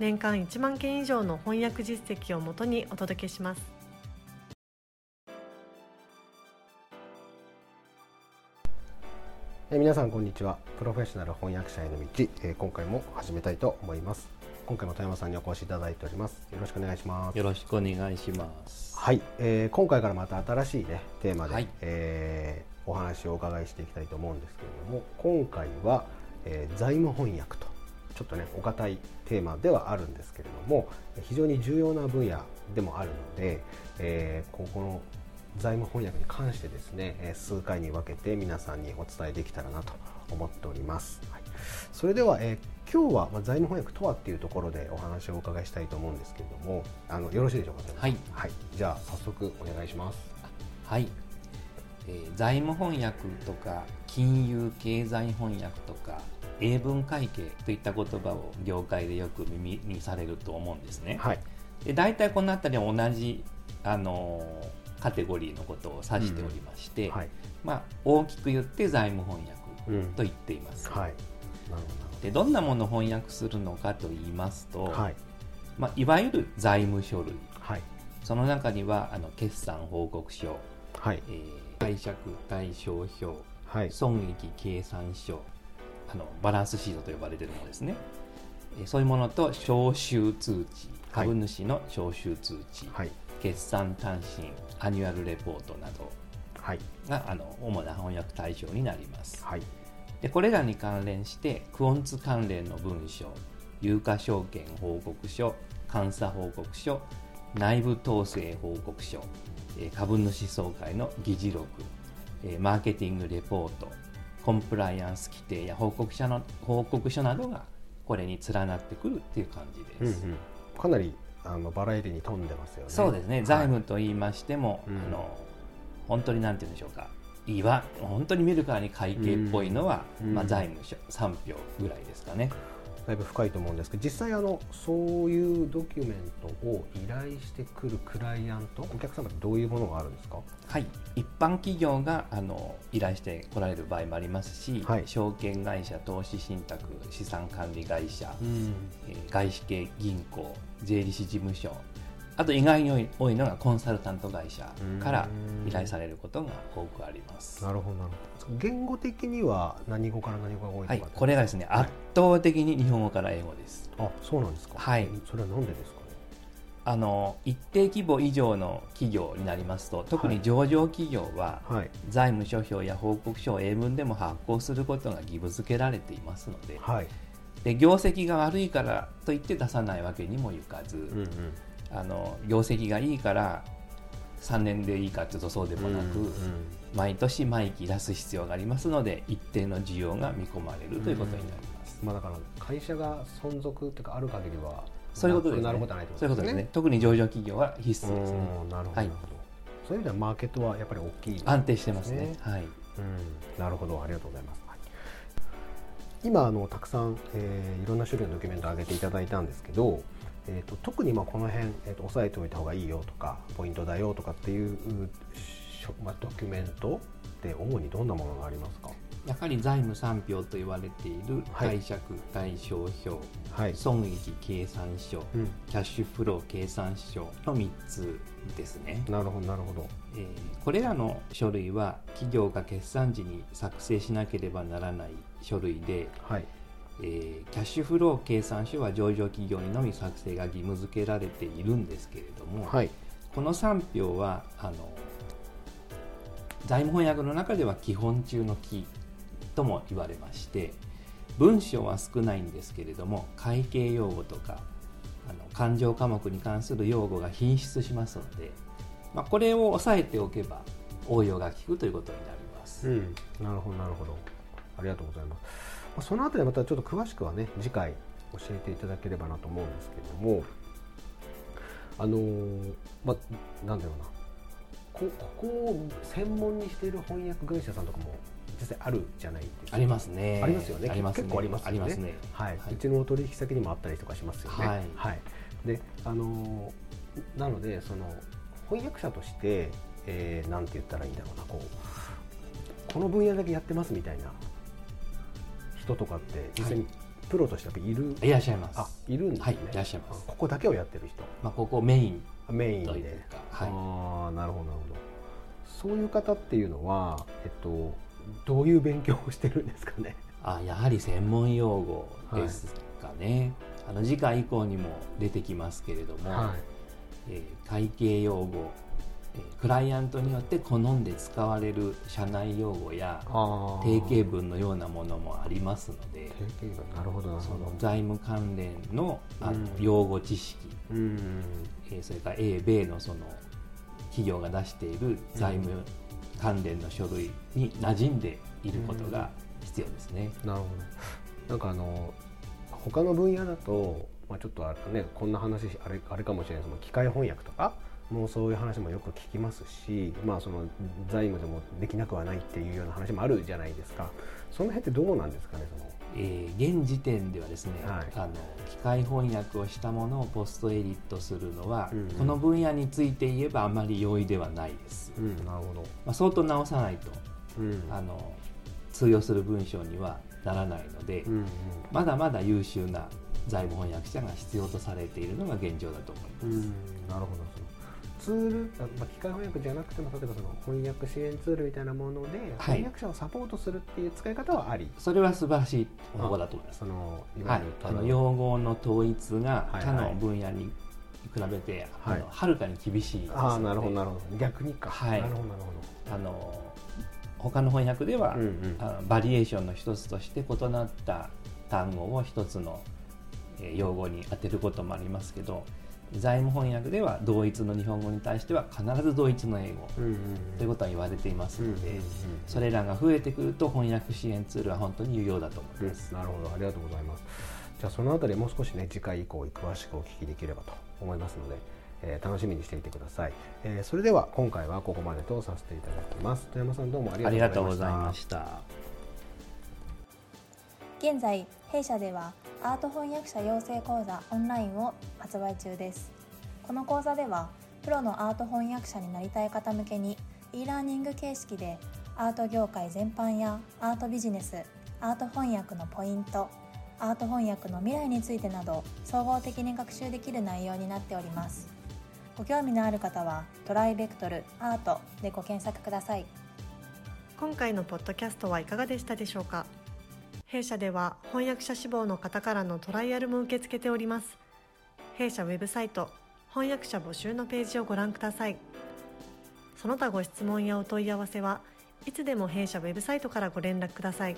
年間1万件以上の翻訳実績をもとにお届けします。えー皆さんこんにちは。プロフェッショナル翻訳者への道、えー今回も始めたいと思います。今回も富山さんにお越しいただいております。よろしくお願いします。よろしくお願いします。はい、えー今回からまた新しいねテーマで、はい。えーお話をお伺いしていきたいと思うんですけれども今回は、えー財務翻訳とちょっとねお堅いテーマではあるんですけれども非常に重要な分野でもあるので、えーここの財務翻訳に関してですねえー数回に分けて皆さんにお伝えできたらなと思っております、はい、それでは、えー今日は、まあ、財務翻訳とはっていうところでお話をお伺いしたいと思うんですけれどもあのよろしいでしょうかはい。はい、じゃあ早速お願いします。はい、えー財務翻訳とか金融経済翻訳とか英文会計といった言葉を業界でよく耳にされると思うんですね。はい、で大体この辺りは同じあのーカテゴリーのことを指しておりまして、はい、まあ、大きく言って財務翻うん。訳と言っています。はい、なるでどんなものを翻訳するのかと言いますと。はい、まあ、いわゆる財務書類。はい、その中にはあの決算報告書、はい、えー貸借対照表。はい、損益計算書あのバランスシートと呼ばれているものですね、えーそういうものと招集通知はい。株主の招集通知、はい、決算短信アニュアルレポートなどはい、があの主な翻訳対象になります。はい、でこれらに関連してクオンツ関連の文書有価証券報告書監査報告書内部統制報告書えー株主総会の議事録えーマーケティングレポートコンプライアンス規定や報告書の報告書などがこれに連なってくるっていう感じうん、うです、ん、かなりあのバラエティに富んでますよね。そうですね、はい。財務と言いましても、うん。あの本当になんて言うんでしょうか。いわ本当に見るからに会計っぽいのは、うん。まあ、財務諸3票ぐらいですかね。だいぶ深いと思うんですけど、実際あのそういうドキュメントを依頼してくるクライアント、お客様ってどういうものがあるんですか？はい、一般企業があの依頼して来られる場合もありますし、はい証券会社、投資信託、資産管理会社、ん、えー外資系銀行、税理士事務所、あと意外に多い多いのがコンサルタント会社から依頼されることが多くあります。なるほどなるほど。言語的には何語から何語が多いとかはい。これがですね、はい圧倒的に日本語から英語です。あ、そうなんですか。はいそれはなんでですかね。あの一定規模以上の企業になりますと特に上場企業ははい、財務諸表や報告書を英文でも発行することが義務付けられていますのではい、で業績が悪いからといって出さないわけにもいかず、うんうん。あの業績がいいから3年でいいかというとそうでもなく、うんうん毎年毎期出す必要がありますので一定の需要が見込まれるということになります。まあだから会社が存続というかある限りはそういうことですね。なることはないってそういうことですね。特に上場企業は必須ですね。うんなるほど、はいそういう意味ではマーケットはやっぱり大きい、安定してますね。はい。うん、なるほどありがとうございます、はい今あのたくさん、えーいろんな種類のドキュメントを上げていただいたんですけど、えー、と特にまあこの辺、えー、と押さえておいた方がいいよとかポイントだよとかっていう、まあ、ドキュメントって主にどんなものがありますか？やはり財務三票と言われているはい。貸借対照表、はい、損益計算書、うん、キャッシュフロー計算書の3つですね、なるほどなるほど。えーこれらの書類は企業が決算時に作成しなければならない書類で、はいえーキャッシュフロー計算書は上場企業にのみ作成が義務付けられているんですけれども、はい。この3票はあの財務翻訳の中では基本中の基とも言われまして文章は少ないんですけれども会計用語とかあの勘定科目に関する用語が品質しますので、まあ、これを押さえておけば応用が効くということになります。うん、なるほどなるほど。ありがとうございます、まあ、そのあたりまたちょっと詳しくはね次回教えていただければなと思うんですけれどもあのーまあなんだろうな。こここを専門にしている翻訳会社さんとかも実際あるじゃないですか。ありますね。ありますよね。ありますね。結構ありますよね。ありますね。はい、はい。うちの取引先にもあったりとかしますよね。はい。で、あのーなのでその翻訳者として、えーなんて言ったらいいんだろうな、こうこの分野だけやってますみたいな人とかって実際にプロとしてやっぱいる、いらっしゃいます。あいるんですね。はいいらっしゃいます。あここだけをやってる人、まあ、ここメイン。メインで。ああなるほどなるほど。そういう方っていうのはえっとどういう勉強をしてるんですかね？あやはり専門用語ですかね、あの次回以降にも出てきますけれども、えー会計用語、えークライアントによって好んで使われる社内用語やあ定型文のようなものもありますので定型文。なるほど財務関連のあのうん。用語知識、うん。えーそれから A、米のその企業が出している財務関連の書類に馴染んでいることが必要ですね。なるほど。なんかあの他の分野だと、まあ、ちょっとあれねこんな話あれあれかもしれないその機械翻訳とかもうそういう話もよく聞きますし、まあ、その財務でもできなくはないっていうような話もあるじゃないですか。その辺ってどうなんですかねその。えー現時点ではですね、はい。あの機械翻訳をしたものをポストエディットするのは、うんうん。この分野について言えばあまり容易ではないです、うん。なるほど、まあ、相当直さないとうん。あの通用する文章にはならないので、うんうん。まだまだ優秀な財務翻訳者が必要とされているのが現状だと思います、うん。なるほどツール、あまあ、機械翻訳じゃなくても例えばその翻訳支援ツールみたいなもので、はい。翻訳者をサポートするっていう使い方はあり。それは素晴らしい。方法だと思いますそのはい。あの用語の統一がはい。はい他の分野に比べて、はい。あのはるかに厳しいでああなるほどなるほど。逆にか、はい。なるほどなるほあの他の翻訳では、ど、うんうん。あのバリエーションの一つとして異なった単語を一つのえー用語に当てることもありますけど財務翻訳では同一の日本語に対しては必ず同一の英語うんうんということは言われていますので、うんうんうん。それらが増えてくると翻訳支援ツールは本当に有用だと思います。なるほど。ありがとうございます。じゃあそのあたりもう少しね次回以降詳しくお聞きできればと思いますので、えー楽しみにしていてください、えーそれでは今回はここまでとさせていただきます。富山さんどうもありがとうございました。現在弊社ではアート翻訳者養成講座オンラインを発売中です。この講座ではプロのアート翻訳者になりたい方向けに e ラーニング形式でアート業界全般やアートビジネスアート翻訳のポイントアート翻訳の未来についてなど総合的に学習できる内容になっております。ご興味のある方はトライベクトルアートでご検索ください。今回のポッドキャストはいかがでしたでしょうか？弊社では翻訳者志望の方からのトライアルも受け付けております。弊社ウェブサイト翻訳者募集のページをご覧ください。その他ご質問やお問い合わせはいつでも弊社ウェブサイトからご連絡ください。